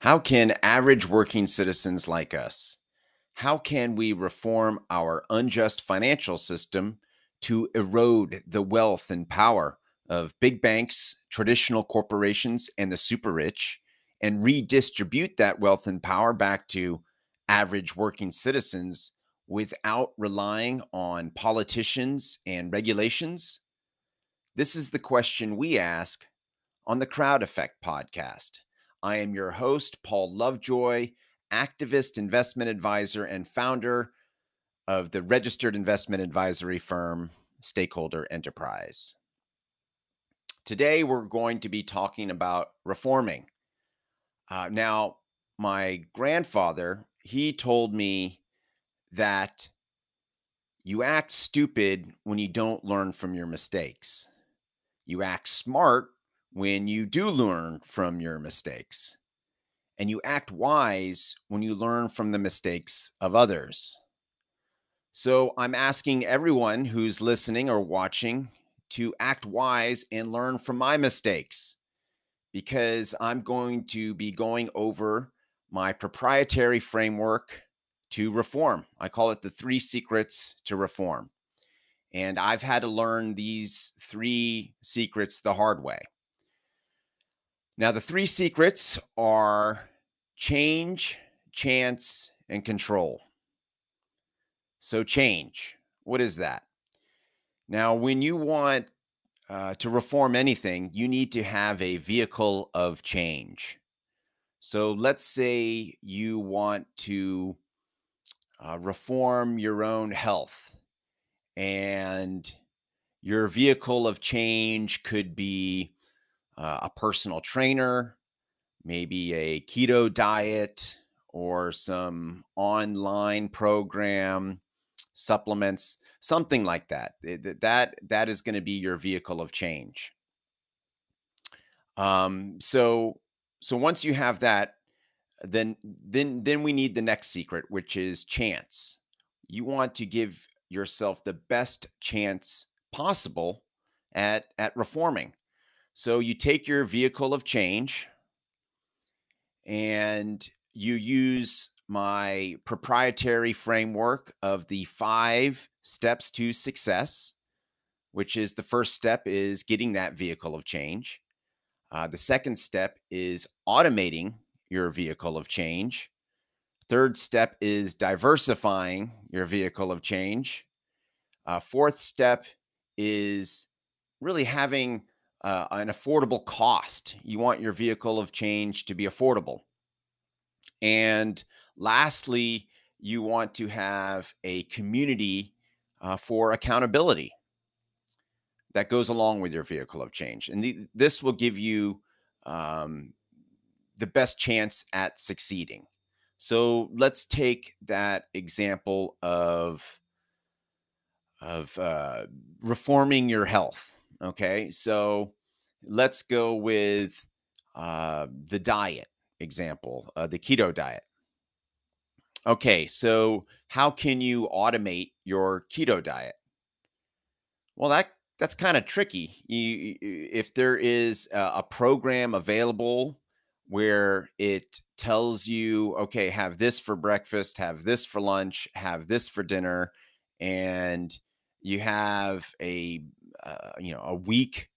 How can average working citizens like us, how can we reform our unjust financial system to erode the wealth and power of big banks, traditional corporations, and the super rich, and redistribute that wealth and power back to average working citizens without relying on politicians and regulations? This is the question we ask on the Crowd Effect podcast. I am your host, Paul Lovejoy, activist investment advisor and founder of the registered investment advisory firm Stakeholder Enterprise. Today, we're going to be talking about reforming. Uh, now, my grandfather, he told me that you act stupid when you don't learn from your mistakes. You act smart when you do learn from your mistakes. And you act wise when you learn from the mistakes of others. So I'm asking everyone who's listening or watching to act wise and learn from my mistakes because I'm going to be going over my proprietary framework to reform. I call it the three secrets to reform. And I've had to learn these three secrets the hard way. Now, the three secrets are change, chance, and control. So, change, what is that? Now, when you want uh, to reform anything, you need to have a vehicle of change. So, let's say you want to uh, reform your own health, and your vehicle of change could be uh, a personal trainer, maybe a keto diet, or some online program supplements, something like that. That that is going to be your vehicle of change. Um, so so once you have that, then then then we need the next secret, which is chance. You want to give yourself the best chance possible at at reforming. So you take your vehicle of change and you use my proprietary framework of the five steps to success, which is the first step is getting that vehicle of change. Uh, the second step is automating your vehicle of change. Third step is diversifying your vehicle of change. Uh, fourth step is really having uh, an affordable cost. You want your vehicle of change to be affordable. And lastly, you want to have a community uh, for accountability that goes along with your vehicle of change. And the, this will give you um, the best chance at succeeding. So let's take that example of of uh, reforming your health. Okay, so let's go with uh, the diet example, uh, the keto diet. Okay, so how can you automate your keto diet? Well, that that's kind of tricky. You, if there is a, a program available where it tells you, okay, have this for breakfast, have this for lunch, have this for dinner, and you have a uh, you know a week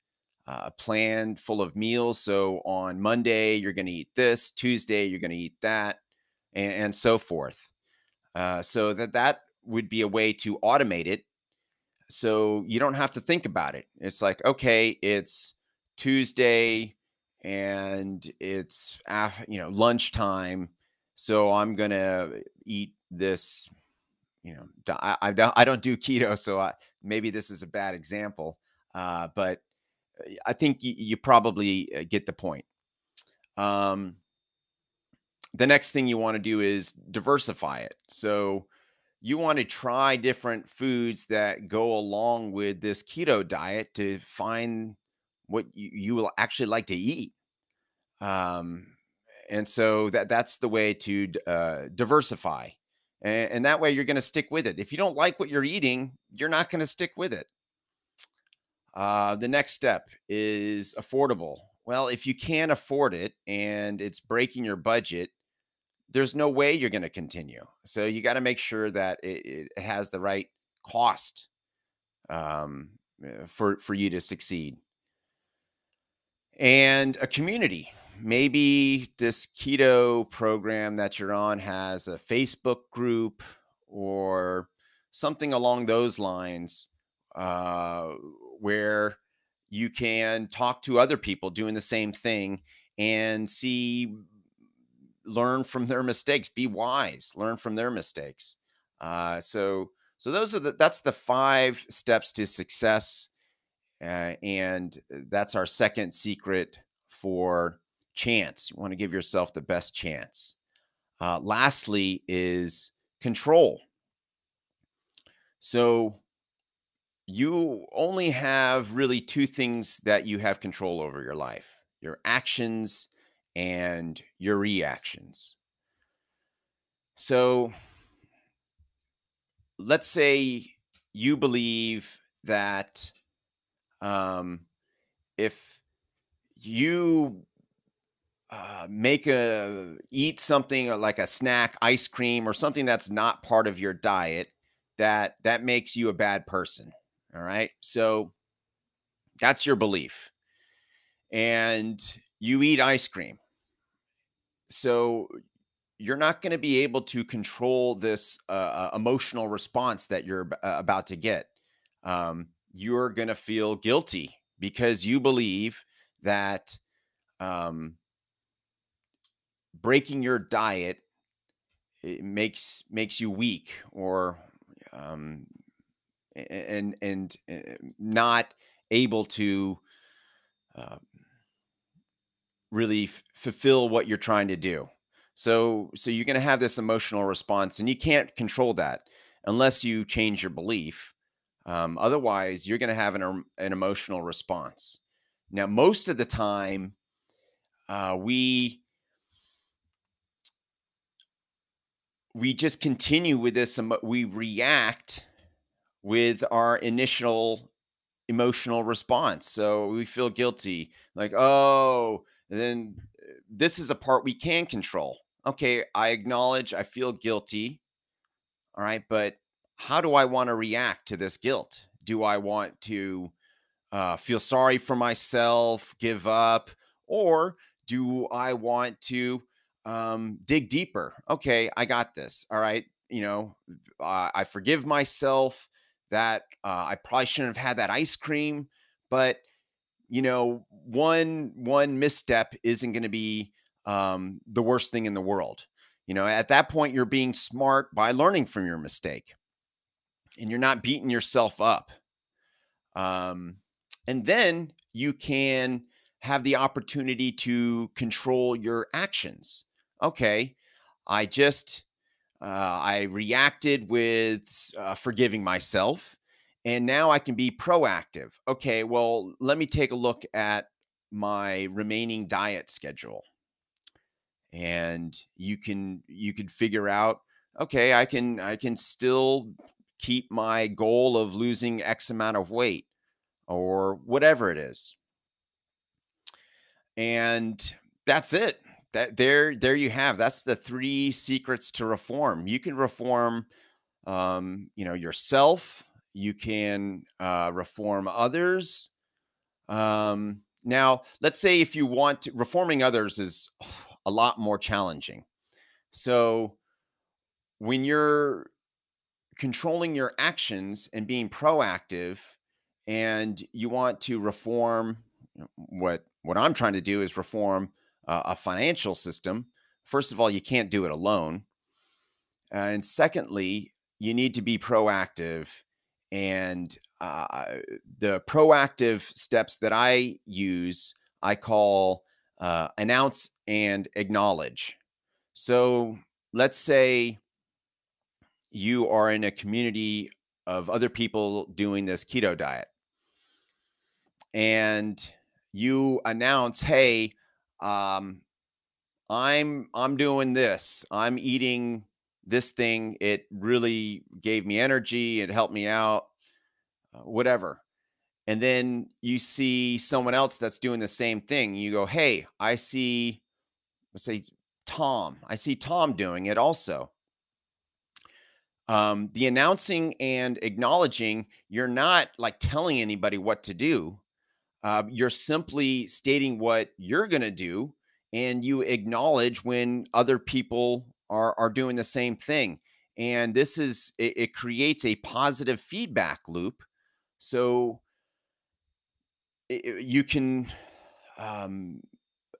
uh, plan full of meals. So on Monday, you're going to eat this. Tuesday, you're going to eat that, and, and so forth. Uh, so that that would be a way to automate it. So you don't have to think about it. It's like, okay, it's Tuesday and it's af- you know lunchtime, so I'm gonna eat this. You know, I, I don't I don't do keto, so I, maybe this is a bad example. Uh, but I think you, you probably uh, get the point. Um, the next thing you want to do is diversify it. So you want to try different foods that go along with this keto diet to find what you, you will actually like to eat. Um, and so that that's the way to uh, diversify, and, and that way you're going to stick with it. If you don't like what you're eating, you're not going to stick with it. Uh, the next step is affordable. Well, if you can't afford it and it's breaking your budget, there's no way you're going to continue. So you got to make sure that it, it, has the right cost um, uh, for for you to succeed. And a community. Maybe this keto program that you're on has a Facebook group or something along those lines uh, where you can talk to other people doing the same thing and see learn from their mistakes be wise learn from their mistakes. Uh, so so those are the that's the five steps to success uh, and that's our second secret for chance you want to give yourself the best chance uh, lastly is control so you only have really two things that you have control over your life your actions and your reactions. So let's say you believe that um, if you uh, make a eat something like a snack ice cream or something that's not part of your diet that that makes you a bad person all right. So that's your belief. And you eat ice cream. So you're not going to be able to control this uh, uh emotional response that you're uh, about to get. Um, you're going to feel guilty because you believe that um, breaking your diet makes makes you weak or um, and and eh, not able to uh, really f- fulfill what you're trying to do. So so you're going to have this emotional response, and you can't control that unless you change your belief. Um, otherwise, you're going to have an, an emotional response. Now, most of the time, uh, we we just continue with this. We react with our initial emotional response. So we feel guilty, like, oh, then uh, this is a part we can control. Okay, I acknowledge I feel guilty. All right, but how do I want to react to this guilt? Do I want to uh, feel sorry for myself, give up, or do I want to um, dig deeper? Okay, I got this. All right, you know, I forgive myself that uh, I probably shouldn't have had that ice cream, but you know, one one misstep isn't going to be um, the worst thing in the world. You know, at that point, you're being smart by learning from your mistake, and you're not beating yourself up. Um, and then you can have the opportunity to control your actions. Okay, I just uh, I reacted with uh, forgiving myself. And now I can be proactive. Okay, well, let me take a look at my remaining diet schedule. And you can you can figure out, okay, I can I can still keep my goal of losing X amount of weight or whatever it is. And that's it that there there you have that's the three secrets to reform you can reform um, you know yourself you can uh, reform others um, now let's say if you want to, reforming others is a lot more challenging so when you're controlling your actions and being proactive and you want to reform what what i'm trying to do is reform a financial system, first of all, you can't do it alone. Uh, and secondly, you need to be proactive. And uh, the proactive steps that I use, I call uh, announce and acknowledge. So let's say you are in a community of other people doing this keto diet and you announce, hey, um, I'm I'm doing this. I'm eating this thing. It really gave me energy. It helped me out. Uh, whatever. and then you see someone else that's doing the same thing. You go, hey, I see, let's say Tom. I see Tom doing it also. Um, the announcing and acknowledging, you're not like telling anybody what to do. Uh, you're simply stating what you're going to do, and you acknowledge when other people are are doing the same thing. And this is it, it creates a positive feedback loop. So it, you can um,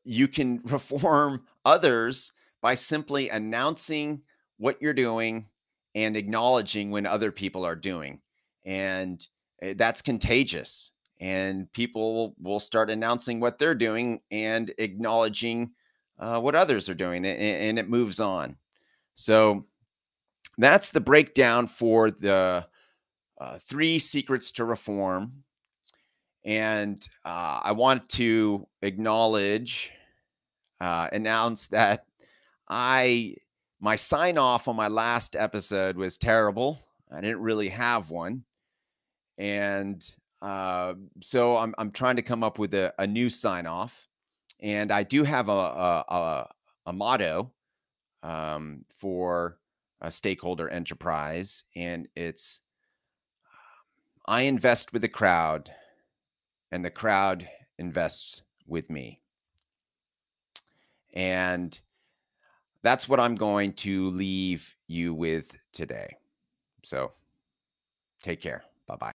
you can reform others by simply announcing what you're doing and acknowledging when other people are doing and eh, that's contagious and people will start announcing what they're doing and acknowledging uh, what others are doing and, and, it moves on so that's the breakdown for the uh, three secrets to reform and uh, I want to acknowledge, uh, announce that I my sign off on my last episode was terrible. I didn't really have one, and uh, so I'm I'm trying to come up with a, a new sign off, and I do have a a, a, a motto um, for a stakeholder enterprise, and it's I invest with the crowd and the crowd invests with me. And that's what I'm going to leave you with today. So take care. Bye bye.